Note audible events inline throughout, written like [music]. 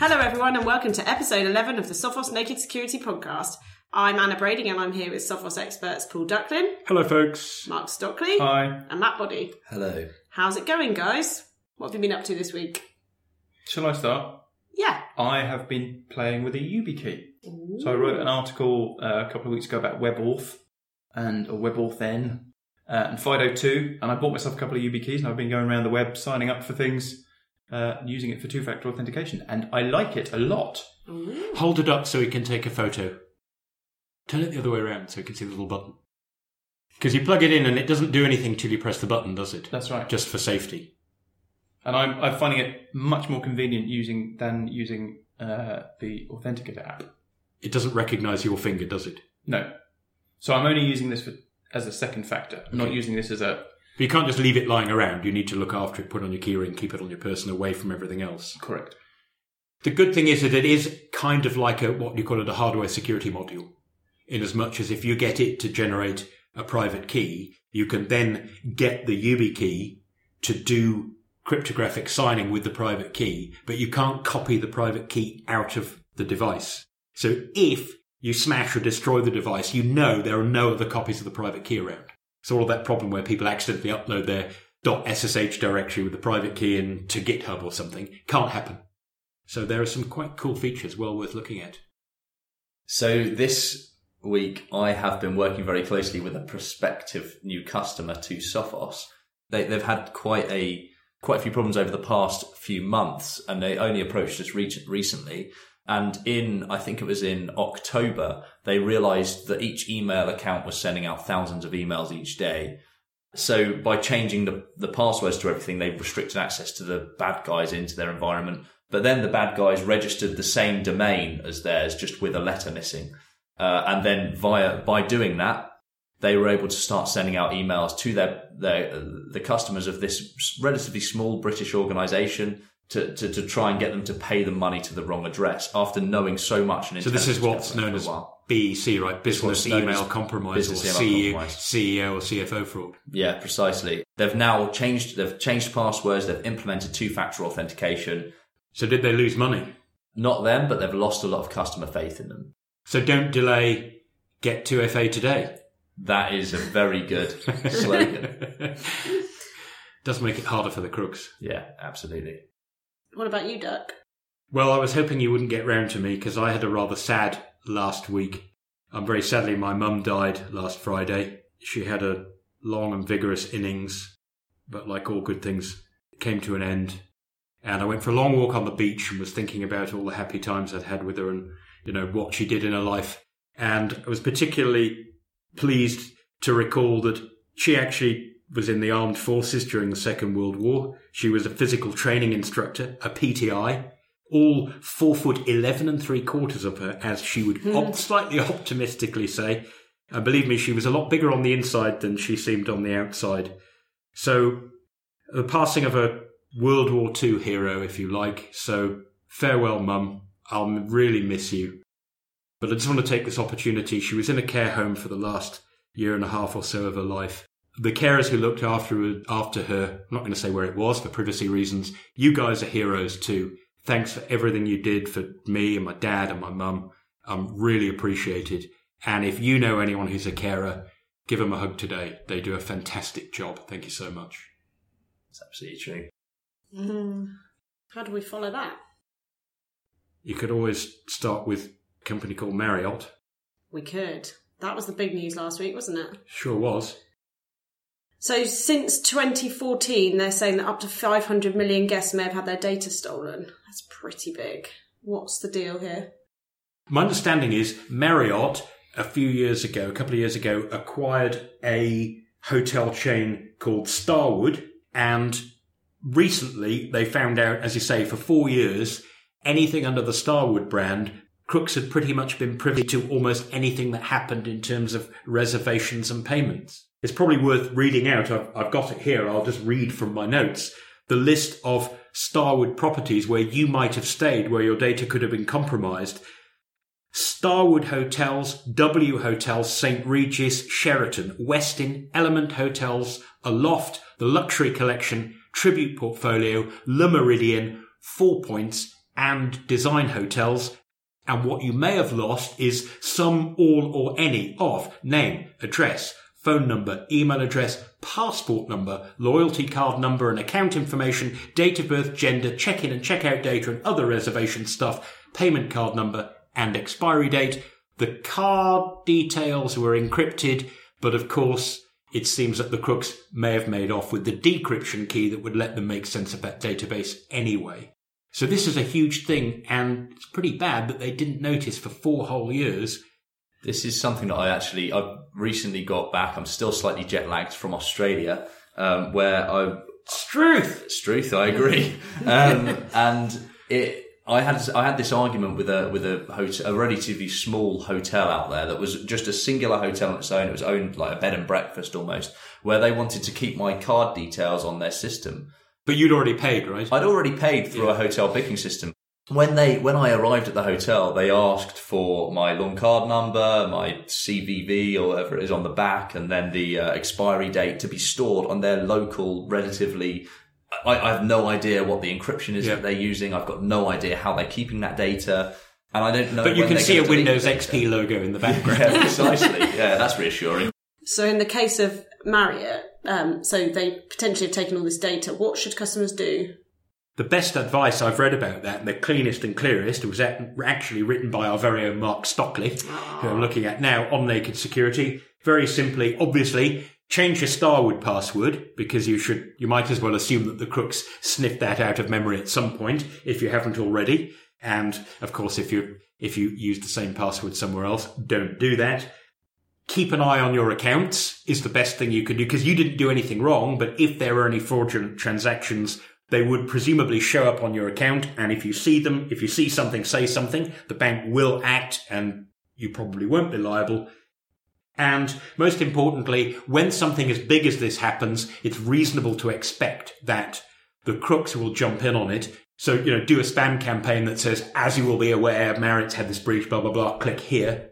Hello, everyone, and welcome to episode 11 of the Sophos Naked Security Podcast. I'm Anna Brading, and I'm here with Sophos experts Paul Ducklin, Hello, folks. Mark Stockley, Hi. and Matt Boddy. Hello. How's it going, guys? What have you been up to this week? Shall I start? Yeah. I have been playing with a YubiKey. So I wrote an article uh, a couple of weeks ago about WebAuth and or WebAuthn uh, and FIDO2, and I bought myself a couple of YubiKeys, and I've been going around the web signing up for things, uh, using it for two-factor authentication, and I like it a lot. Ooh. Hold it up so we can take a photo. Turn it the other way around so we can see the little button. Because you plug it in and it doesn't do anything till you press the button, does it? That's right. Just for safety. And I'm, I'm finding it much more convenient using than using uh, the Authenticator app. It doesn't recognize your finger, does it? No. So I'm only using this for, as a second factor. I'm not using this as a But you can't just leave it lying around. You need to look after it, put on your keyring, keep it on your person away from everything else. correct. The good thing is that it is kind of like a what you call it a hardware security module. In as much as if you get it to generate a private key, you can then get the YubiKey to do cryptographic signing with the private key, but you can't copy the private key out of the device. So if you smash or destroy the device, you know there are no other copies of the private key around. So all of that problem where people accidentally upload their .ssh directory with the private key into GitHub or something can't happen. So there are some quite cool features well worth looking at. So this week I have been working very closely with a prospective new customer to Sophos. They, they've had quite a quite a few problems over the past few months, and they only approached us re- recently. And in I think it was in October, they realised that each email account was sending out thousands of emails each day. So by changing the, the passwords to everything, they've restricted access to the bad guys into their environment. But then the bad guys registered the same domain as theirs, just with a letter missing. Uh, and then via by doing that, they were able to start sending out emails to their, their the customers of this relatively small British organisation to, to, to try and get them to pay the money to the wrong address after knowing so much. And So this is what's known as BEC, right? Business email compromise business or email CEO, compromise. CEO or CFO fraud. Yeah, precisely. They've now changed. They've changed passwords. They've implemented two-factor authentication. So did they lose money? Not them, but they've lost a lot of customer faith in them. So don't delay, get 2FA today. That is a very good [laughs] slogan. Does make it harder for the crooks. Yeah, absolutely. What about you, Duck? Well, I was hoping you wouldn't get round to me because I had a rather sad last week. Um, very sadly, my mum died last Friday. She had a long and vigorous innings, but like all good things, it came to an end. And I went for a long walk on the beach and was thinking about all the happy times I'd had with her and, you know, what she did in her life. And I was particularly pleased to recall that she actually was in the armed forces during the Second World War. She was a physical training instructor, a PTI, all four foot eleven and three quarters of her, as she would hmm. op- slightly [laughs] optimistically say. And believe me, she was a lot bigger on the inside than she seemed on the outside. So, the passing of a World War II hero, if you like. So, farewell, Mum. I'll really miss you. But I just want to take this opportunity. She was in a care home for the last year and a half or so of her life. The carers who looked after her, after her, I'm not going to say where it was for privacy reasons. You guys are heroes too. Thanks for everything you did for me and my dad and my mum. I'm really appreciated. And if you know anyone who's a carer, give them a hug today. They do a fantastic job. Thank you so much. It's absolutely true. Mm. How do we follow that? You could always start with a company called Marriott. We could. That was the big news last week, wasn't it? Sure was. So since 2014, they're saying that up to 500 million guests may have had their data stolen. That's pretty big. What's the deal here? My understanding is Marriott, a few years ago, a couple of years ago, acquired a hotel chain called Starwood. And recently they found out, as you say, for four years, anything under the Starwood brand, crooks had pretty much been privy to almost anything that happened in terms of reservations and payments. It's probably worth reading out. I've, I've got it here. I'll just read from my notes. The list of Starwood properties where you might have stayed, where your data could have been compromised. Starwood Hotels, W Hotels, St. Regis, Sheraton, Westin, Element Hotels, Aloft, the Luxury Collection, Tribute Portfolio, Le Méridien, Four Points, and design hotels. And what you may have lost is some, all, or any of name, address, phone number, email address, passport number, loyalty card number and account information, date of birth, gender, check-in and check-out data and other reservation stuff, payment card number and expiry date. The card details were encrypted, but of course, it seems that the crooks may have made off with the decryption key that would let them make sense of that database anyway. So this is a huge thing, and it's pretty bad that they didn't notice for four whole years. This is something that I actually I've recently got back. I'm still slightly jet lagged from Australia, um, where I Struth! Struth, I agree. [laughs] Um, and it, I had I had this argument with a with a hotel, a relatively small hotel out there that was just a singular hotel on its own. It was owned like a bed and breakfast almost, where they wanted to keep my card details on their system. But you'd already paid, right? I'd already paid through a hotel booking system. When they when I arrived at the hotel, they asked for my long card number, my CVV or whatever it is on the back, and then the uh, expiry date to be stored on their local, relatively. I, I have no idea what the encryption is Yeah. that they're using. I've got no idea how they're keeping that data, and I don't know. but you when can see a Windows. XP logo in the [laughs] background. Yeah, precisely. Yeah, that's reassuring. So in the case of Marriott, um, so they potentially have taken all this data. What should customers do? The best advice I've read about that, and the cleanest and clearest, was actually written by our very own Mark Stockley, who I'm looking at now on Naked Security. Very simply, obviously, change your Starwood password because you should, you might as well assume that the crooks sniffed that out of memory at some point if you haven't already. And of course, if you if you use the same password somewhere else, don't do that. Keep an eye on your accounts is the best thing you can do because you didn't do anything wrong. But if there are any fraudulent transactions, they would presumably show up on your account. And if you see them, if you see something, say something, the bank will act and you probably won't be liable. And most importantly, when something as big as this happens, it's reasonable to expect that the crooks will jump in on it. So, you know, do a spam campaign that says, as you will be aware, Marriott's had this breach, blah, blah, blah, click here.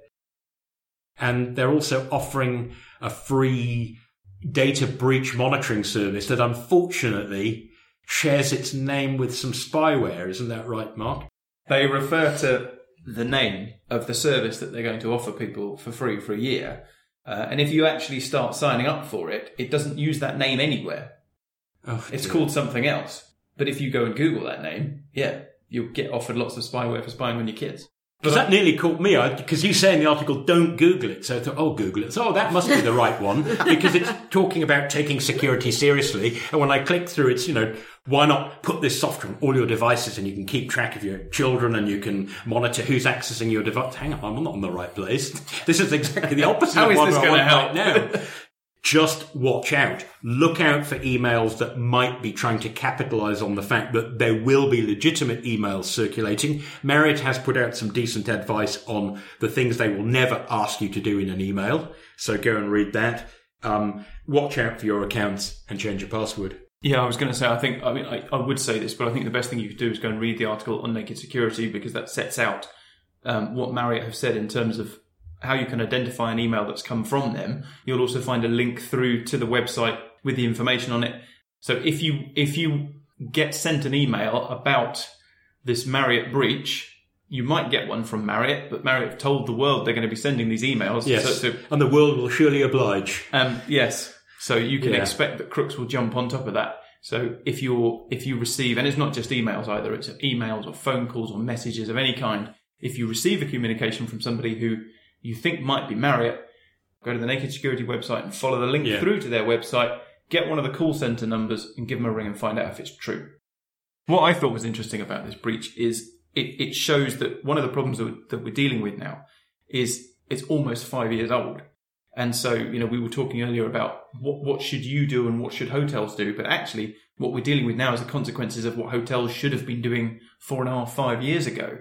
And they're also offering a free data breach monitoring service that unfortunately shares its name with some spyware. Isn't that right, Mark? They refer to the name of the service that they're going to offer people for free for a year. Uh, and if you actually start signing up for it, it doesn't use that name anywhere. Oh, It's dear. called something else. But if you go and Google that name, yeah, you'll get offered lots of spyware for spying on your kids. Because that nearly caught me, because you say in the article, don't Google it. So I thought, oh, Google it. So, oh, that must be the right one, [laughs] because it's talking about taking security seriously. And when I click through, it's, you know, why not put this software on all your devices and you can keep track of your children and you can monitor who's accessing your device. Hang on, I'm not in the right place. This is exactly the opposite How of is what this I want help? right now. [laughs] Just watch out. Look out for emails that might be trying to capitalize on the fact that there will be legitimate emails circulating. Marriott has put out some decent advice on the things they will never ask you to do in an email. So go and read that. Um, watch out for your accounts and change your password. Yeah, I was going to say, I think, I mean, I, I would say this, but I think the best thing you could do is go and read the article on naked security because that sets out um, what Marriott have said in terms of how you can identify an email that's come from them. You'll also find a link through to the website with the information on it. So if you, if you get sent an email about this Marriott breach, you might get one from Marriott, but Marriott have told the world they're going to be sending these emails. Yes. So, so and the world will surely oblige. um, yes. So you can Yeah. expect that crooks will jump on top of that. So if you're if you receive, and it's not just emails either, it's emails or phone calls or messages of any kind. If you receive a communication from somebody who you think might be Marriott, go to the Naked Security website and follow the link Yeah. through to their website. Get one of the call center numbers and give them a ring and find out if it's true. What I thought was interesting about this breach is it, it shows that one of the problems that we're, that we're dealing with now is it's almost five years old. And so, you know, we were talking earlier about what, what should you do and what should hotels do? But actually, what we're dealing with now is the consequences of what hotels should have been doing four and a half, five years ago.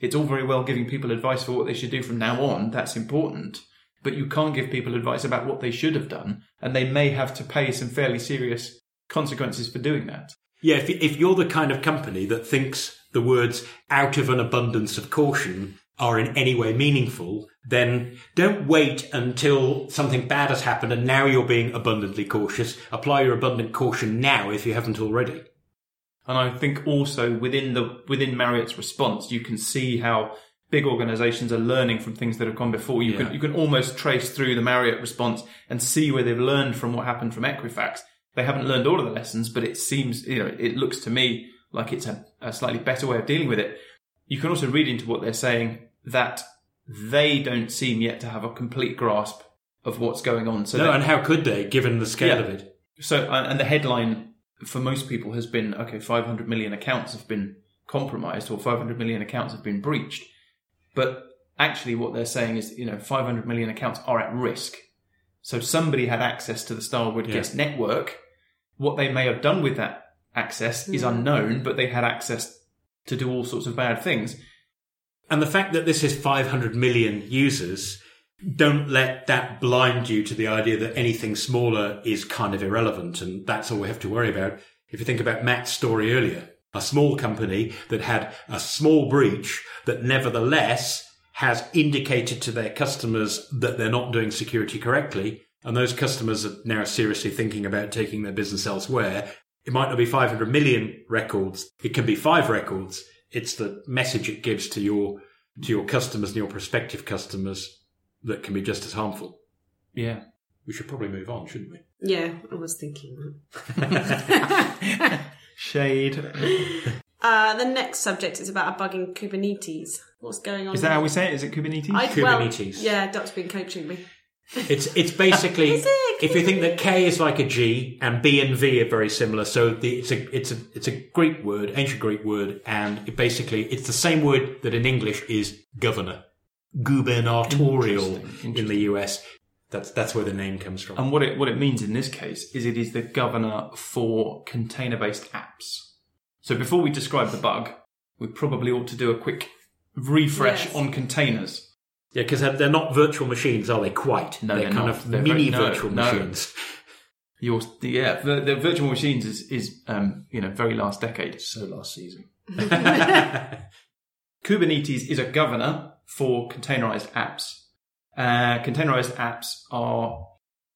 It's all very well giving people advice for what they should do from now on. That's important. But you can't give people advice about what they should have done. And they may have to pay some fairly serious consequences for doing that. Yeah, if, you're the kind of company that thinks the words out of an abundance of caution are in any way meaningful, then don't wait until something bad has happened and now you're being abundantly cautious. Apply your abundant caution now if you haven't already. And I think also within the within Marriott's response, you can see how big organizations are learning from things that have gone before. You Yeah. can you can almost trace through the Marriott response and see where they've learned from what happened from Equifax. They haven't learned all of the lessons, but it seems you know it looks to me like it's a, a slightly better way of dealing with it. You can also read into what they're saying that they don't seem yet to have a complete grasp of what's going on. So No, and how could they, given the scale Yeah. of it? so, and the headline for most people has been okay, 500 million accounts have been compromised or 500 million accounts have been breached. But actually, what they're saying is, you know, 500 million accounts are at risk. So somebody had access to the Starwood Yeah. Guest network. What they may have done with that access is hmm. unknown, but they had access to do all sorts of bad things. And the fact that this is 500 million users, don't let that blind you to the idea that anything smaller is kind of irrelevant. And that's all we have to worry about. If you think about Matt's story earlier, a small company that had a small breach that nevertheless has indicated to their customers that they're not doing security correctly. And those customers are now seriously thinking about taking their business elsewhere. It might not be 500 million records. It can be five records. It's the message it gives to your, to your customers and your prospective customers that can be just as harmful. Yeah. We should probably move on, shouldn't we? Yeah, I was thinking that. [laughs] Shade. Uh, the next subject is about a bug in Kubernetes. What's going on? Is that here? how we say it? Is it Kubernetes? I, well, Kubernetes. yeah, Duck's been coaching me. [laughs] It's it's basically [laughs] Is it? if you think that K is like a G and B and V are very similar, so the, it's a it's a it's a Greek word, ancient Greek word, and it basically it's the same word that in English is governor, gubernatorial Interesting, in the US. That's that's where the name comes from. And what it what it means in this case is it is the governor for container based apps. So before we describe the bug, we probably ought to do a quick refresh Yes. on containers. yeah, because they're not virtual machines, are they? Quite. No, they're, they're kind not. of They're mini very- no, virtual no. machines. Your yeah, the, the virtual machines is is um, you know very last decade. So last season. [laughs] [laughs] [laughs] Kubernetes is a governor for containerized apps. Uh, containerized apps are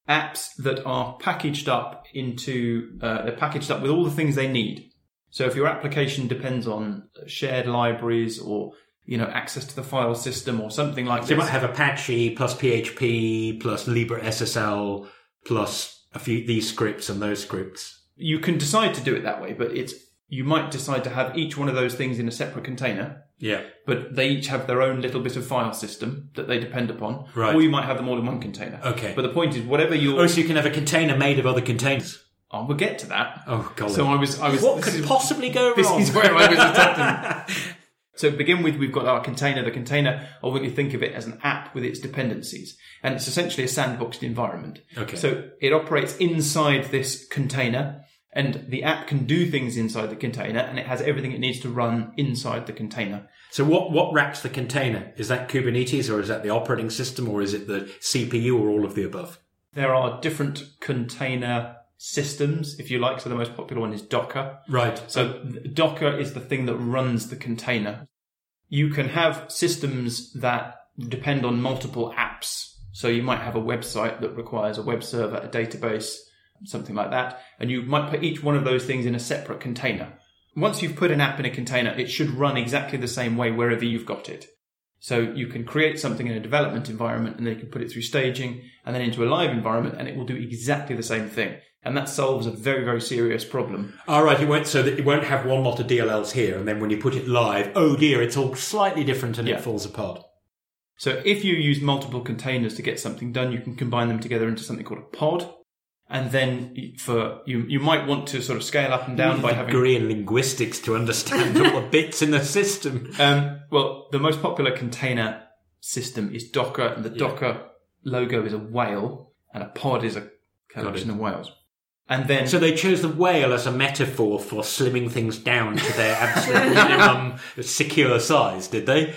apps that are packaged up into, uh, they're packaged up with all the things they need. So if your application depends on shared libraries or, you know, access to the file system or something like that. So you might have Apache plus PHP plus LibreSSL plus a few these scripts and those scripts. you can decide to do it that way, but it's, you might decide to have each one of those things in a separate container. Yeah. but they each have their own little bit of file system that they depend upon. Right. Or you might have them all in one container. Okay. But the point is, whatever your, Oh, so you can have a container made of other containers. oh, we'll get to that. Oh, God. So I was, I was. what could is- possibly go This wrong? is where I was [laughs] attempting. so to begin with, we've got our container. The container, I want you to think of it as an app with its dependencies, and it's essentially a sandboxed environment. Okay. So it operates inside this container, and the app can do things inside the container, and it has everything it needs to run inside the container. So what, what wraps the container? Is that Kubernetes or is that the operating system or is it the CPU or all of the above? There are different container systems, if you like. So the most popular one is Docker. Right. So Docker is the thing that runs the container. You can have systems that depend on multiple apps. So you might have a website that requires a web server, a database, something like that. And you might put each one of those things in a separate container. Once you've put an app in a container, it should run exactly the same way wherever you've got it. So you can create something in a development environment and then you can put it through staging and then into a live environment and it will do exactly the same thing. And that solves a very, very serious problem. All right. It won't, so that it won't have one lot of DLLs here and then when you put it live, oh dear, it's all slightly different and Yeah. it falls apart. So if you use multiple containers to get something done, you can combine them together into something called a pod. And then for you, you might want to sort of scale up and down by having. degree in linguistics to understand all the [laughs] bits in the system. Um, well, the most popular container system is Docker, and the Docker logo is a whale, and a pod is a collection of whales. And then So they chose the whale as a metaphor for slimming things down to their absolute [laughs] minimum secure size, did they?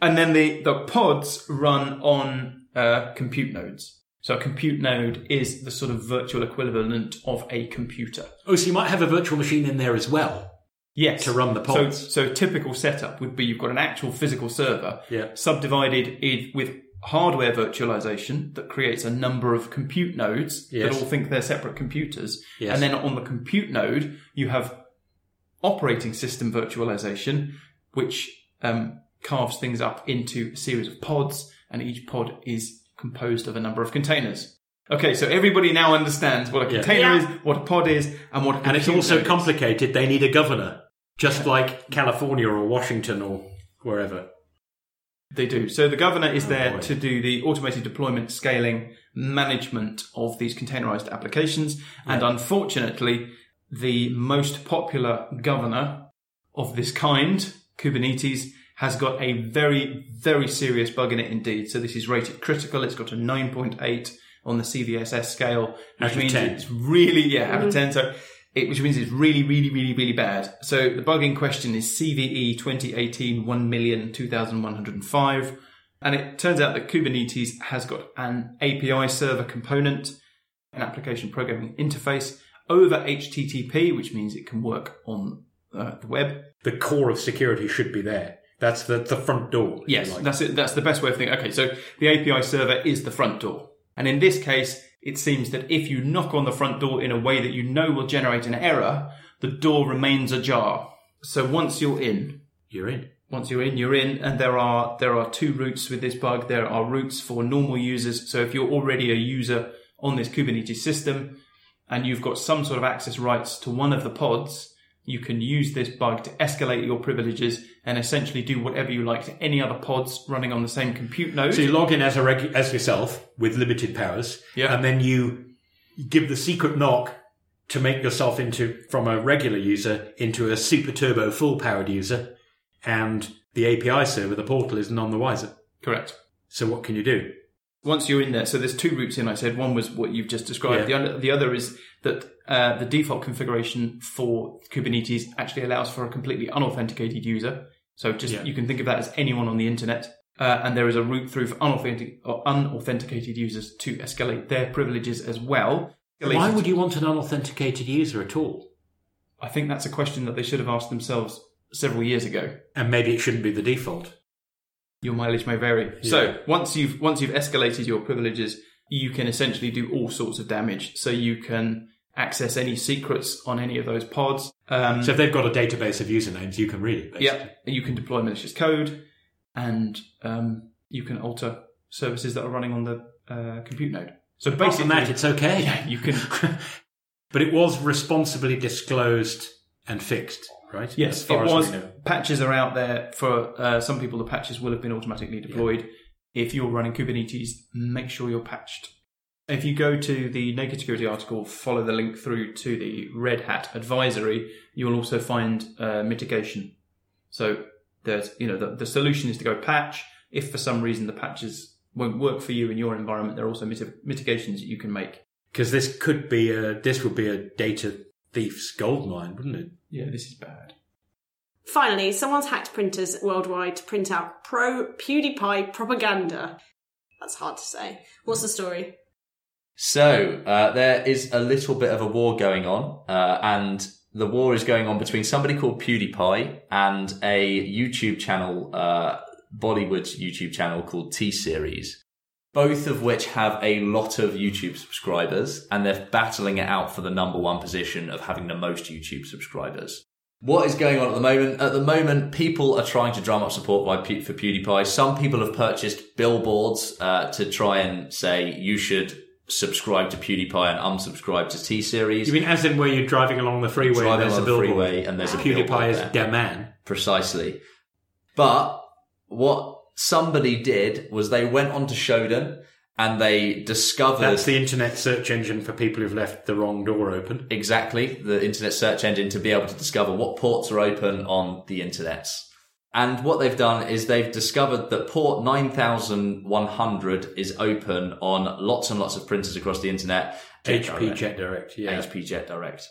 And then the, the pods run on uh, compute nodes. So a compute node is the sort of virtual equivalent of a computer. Oh, so you might have a virtual machine in there as well. Yes. To run the So, pods. so typical setup would be you've got an actual physical server Yeah. subdivided in, with hardware virtualization that creates a number of compute nodes Yes. that all think they're separate computers. Yes. And then on the compute node, you have operating system virtualization, which um, carves things up into a series of pods, and each pod is composed of a number of containers. Okay, so everybody now understands what a container Yeah. is, what a pod is, and what a And it's compute also is. complicated. They need a governor, just like California or Washington or wherever. They do. So the governor is Oh, there boy. to do the automated deployment, scaling, management of these containerized applications. And unfortunately, the most popular governor of this kind, Kubernetes, has got a very, very serious bug in it indeed. So this is rated critical. It's got a 9.8 on the CVSS scale, which means 10. it's really, yeah, out of 10. So it, which means it's really, really, really, really bad. So the bug in question is CVE 2018 1,002,105. And it turns out that Kubernetes has got an API server component, an application programming interface over HTTP, which means it can work on uh, the web. The core of security should be there. That's the, the front door. Yes, like. that's it. That's the best way of thinking. Okay, so the API server is the front door. And in this case, it seems that if you knock on the front door in a way that you know will generate an error, the door remains ajar. So once you're in, You're in. once you're in, you're in, and there are there are two routes with this bug. There are routes for normal users. So if you're already a user on this Kubernetes system and you've got some sort of access rights to one of the pods, you can use this bug to escalate your privileges and essentially do whatever you like to any other pods running on the same compute node. So you log in as a regu- as yourself with limited powers, Yeah. and then you give the secret knock to make yourself into from a regular user into a super turbo full powered user, and the API server, the portal, is none the wiser. Correct. So what can you do? Once you're in there, so there's two routes in. I said one was what you've just described. Yeah. The, other, the other is that uh, the default configuration for Kubernetes actually allows for a completely unauthenticated user. So just Yeah. you can think of that as anyone on the internet. Uh, and there is a route through for unauthentic, or unauthenticated users to escalate their privileges as well. Why would you want an unauthenticated user at all? I think that's a question that they should have asked themselves several years ago. And maybe it shouldn't be the default. Your mileage may vary. So once you've once you've escalated your privileges, you can essentially do all sorts of damage. So you can access any secrets on any of those pods. Um, So if they've got a database of usernames, you can read it. Basically. yeah, you can deploy malicious code, and um, you can alter services that are running on the uh, compute node. So basically, that, it's okay. yeah, you can. [laughs] But it was responsibly disclosed and fixed, right? Yes, as far it as was. we know. Patches are out there for uh, some people. The patches will have been automatically deployed. If you're running Kubernetes, make sure you're patched. If you go to the Naked Security article, follow the link through to the Red Hat advisory, you will also find uh, mitigation. So there's, you know, the, the solution is to go patch. If for some reason the patches won't work for you in your environment, there are also miti- mitigations that you can make. Because this could be a this would be a data thief's gold mine, wouldn't it? Yeah, this is bad. Finally, someone's hacked printers worldwide to print out pro PewDiePie propaganda. That's hard to say. What's the story? So uh, there is a little bit of a war going on, uh, and the war is going on between somebody called PewDiePie and a YouTube channel, uh, Bollywood YouTube channel called T Series. Both of which have a lot of YouTube subscribers, and they're battling it out for the number one position of having the most YouTube subscribers. What is going on at the moment? At the moment, people are trying to drum up support by for PewDiePie. Some people have purchased billboards uh, to try and say you should subscribe to PewDiePie and unsubscribe to T Series. You mean as in where you're driving along the freeway and there's a the billboard? freeway and there's a PewDiePie is the man. Precisely. But what somebody did was they went onto Shodan and they discovered That's the internet search engine for people who've left the wrong door open. exactly the internet search engine to be able to discover what ports are open on the internet. And what they've done is they've discovered that port 9100 is open on lots and lots of printers across the internet. HP Jet Direct, yeah. HP Jet Direct.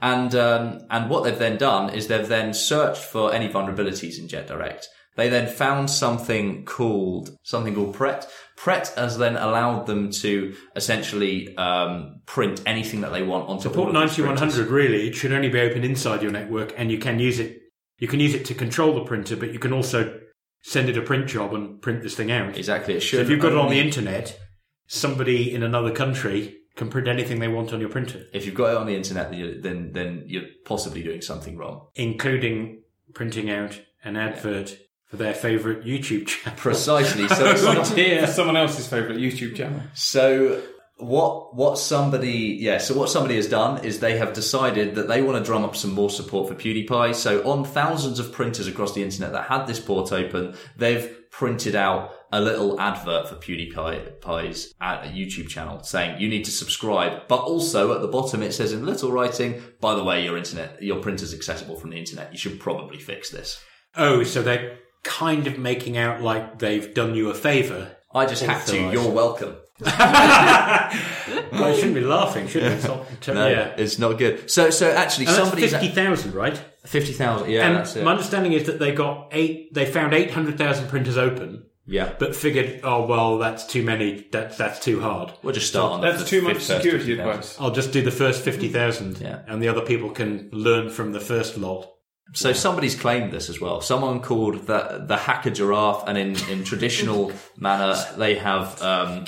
And um, and what they've then done is they've then searched for any vulnerabilities in Jet Direct. They then found something called something called Pret. Pret has then allowed them to essentially um, print anything that they want onto all Port these printers. 9100 really, it should only be open inside your network and you can use it, you can use it to control the printer, but you can also send it a print job and print this thing out. Exactly. It So should if you've got it on the internet, somebody in another country can print anything they want on your printer, If you've got it on the internet, then, then you're possibly doing something wrong. including printing out an advert for their favourite YouTube channel. Precisely. So [laughs] it's not, For someone else's favourite YouTube channel. So what what somebody yeah so what somebody has done is they have decided that they want to drum up some more support for PewDiePie. So on thousands of printers across the internet that had this port open, they've printed out a little advert for PewDiePie's at a YouTube channel saying you need to subscribe, but also at the bottom it says in little writing, by the way, your internet your printer's accessible from the internet. You should probably fix this. Oh, so they're kind of making out like they've done you a favour. I just have to. You're welcome. Well, I shouldn't be laughing, should we? It's not- No, yeah. it's not good. So, so actually, And that's somebody's fifty thousand, right? fifty thousand. Yeah, and that's it. my understanding is that they got eight. They found eight hundred thousand printers open, yeah, but figured, oh well, that's too many. That's that's too hard. we'll just start on That's the too much security advice. I'll just do the first fifty thousand, Yeah. and the other people can learn from the first lot. So somebody's claimed this as well. Someone called the the hacker giraffe, and in in traditional [laughs] manner, they have. Um,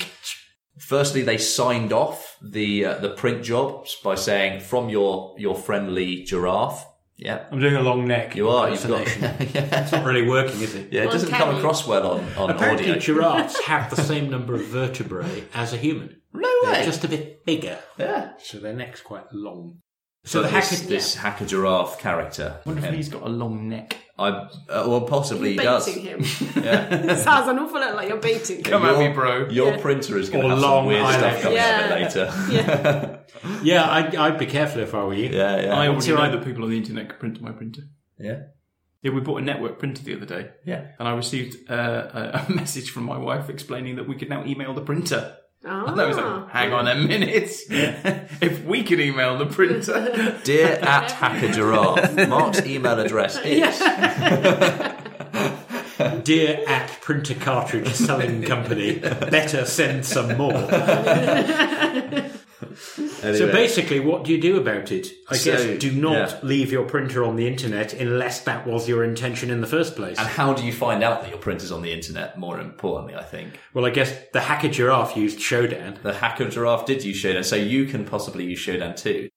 firstly, they signed off the uh, the print jobs by saying from your your friendly giraffe. Yeah, I'm doing a long neck. you are. You've got. yeah, [laughs] It's not really working, is it? Yeah, it doesn't come Uncanny. across well on on Apparently, audio. giraffes [laughs] have the same number of vertebrae as a human. No They're way. just a bit bigger, yeah. so their neck's quite long. So So the this, hacker, this hacker giraffe character. I wonder if he's got a long neck. I uh, well possibly he baiting does. him. [laughs] Yeah. [laughs] Sounds an awful lot like you're baiting him. Come at me, bro. Your Yeah. printer is going Or to have some long weird stuff eyelash. coming Yeah. out later. [laughs] Yeah. yeah, I'd, I'd be careful if I were you. Yeah, yeah. I What's already your know that people on the internet can print to my printer. yeah. Yeah, we bought a network printer the other day, Yeah. and I received uh, a, a message from my wife explaining that we could now email the printer. Ah. And I was like, hang on a minute. if we could email the printer. [laughs] Dear at Hacker Giraffe, Mark's email address is. [laughs] Dear at printer cartridge selling company, better send some more. [laughs] So basically, what do you do about it? I So, guess do not yeah. leave your printer on the internet unless that was your intention in the first place. And how do you find out that your printer's on the internet? More importantly, I think. Well, I guess the hacker giraffe used Shodan. The Hacker Giraffe did use Shodan, so you can possibly use Shodan too.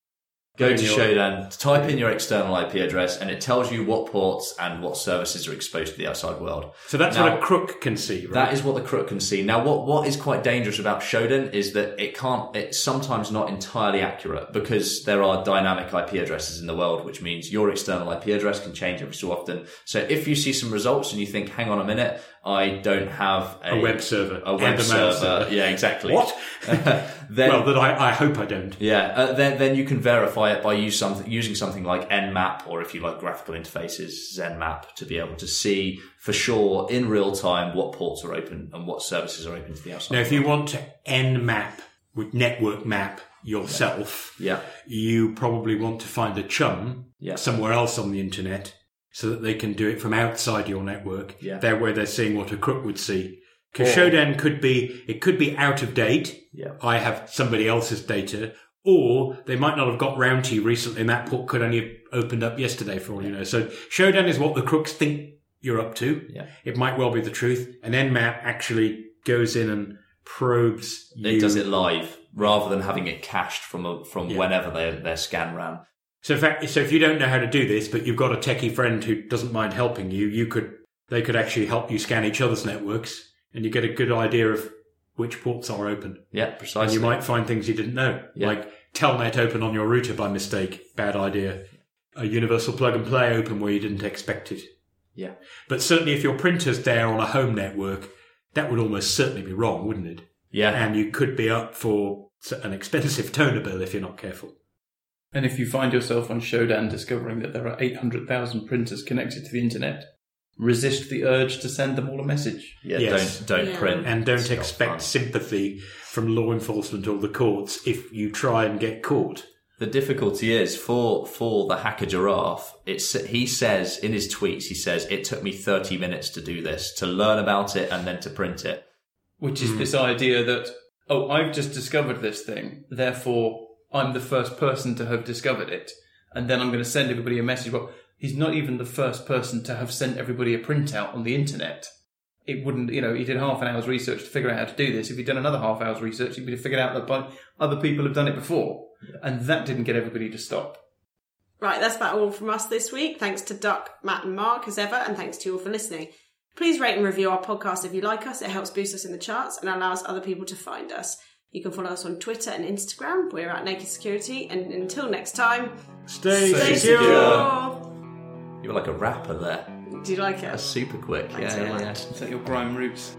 Go to your- Shodan, type in your external IP address, and it tells you what ports and what services are exposed to the outside world. So that's Now- what a crook can see, right? That is what the crook can see. Now, what, what is quite dangerous about Shodan is that it can't, it's sometimes not entirely accurate because there are dynamic IP addresses in the world, which means your external IP address can change every so often. So if you see some results and you think, hang on a minute, I don't have a, a web server. a web mail server. [laughs] Yeah, exactly. What? [laughs] then, well, that I, I hope I don't. yeah, uh, then then you can verify it by use something using something like Nmap or if you like graphical interfaces, ZenMap to be able to see for sure in real time what ports are open and what services are open to the outside. Now, if you want to nmap with network map yourself, yeah, you probably want to find a chum Yeah. somewhere else on the internet so that they can do it from outside your network. Yeah. There where they're seeing what a crook would see. Because Or- Shodan could be, it could be out of date. Yeah. I have somebody else's data. Or they might not have got round to you recently and that port could only have opened up yesterday for all you know. So Shodan is what the crooks think you're up to. Yeah. It might well be the truth. And Nmap actually goes in and probes it you. does it live rather than having it cached from a, from Yeah. whenever their their scan ran. So, in fact, so if you don't know how to do this, but you've got a techie friend who doesn't mind helping you, you could they could actually help you scan each other's networks, and you get a good idea of which ports are open. Yeah, precisely. And you might find things you didn't know, Yeah. like Telnet open on your router by mistake, bad idea. A universal plug and play open where you didn't expect it. Yeah. But certainly, if your printer's there on a home network, that would almost certainly be wrong, wouldn't it? Yeah, And you could be up for an expensive [laughs] toner bill if you're not careful. And if you find yourself on Shodan discovering that there are 800,000 printers connected to the internet, resist the urge to send them all a message. yeah. Yes. Don't don't Yeah. print and don't It's expect fun. sympathy from law enforcement or the courts if you try and get caught. The difficulty is for for the hacker giraffe. It's he says in his tweets. He says it took me thirty minutes to do this, to learn about it, and then to print it. Which is hmm. this idea that, oh, I've just discovered this thing, therefore I'm the first person to have discovered it. And then I'm going to send everybody a message. Well, he's not even the first person to have sent everybody a printout on the internet. it wouldn't, you know, he did half an hour's research to figure out how to do this. If he'd done another half hour's research, he would have figured out that by, other people have done it before. And that didn't get everybody to stop. Right, that's about all from us this week. Thanks to Duck, Matt, and Mark as ever, and thanks to you all for listening. Please rate and review our podcast if you like us. It helps boost us in the charts and allows other people to find us. You can follow us on Twitter and Instagram. We're at Naked Security. And until next time, Stay, stay secure. secure. You were like a rapper there. Do you like it? That's super quick. Thanks yeah, yeah, yeah. Is that your grime roots?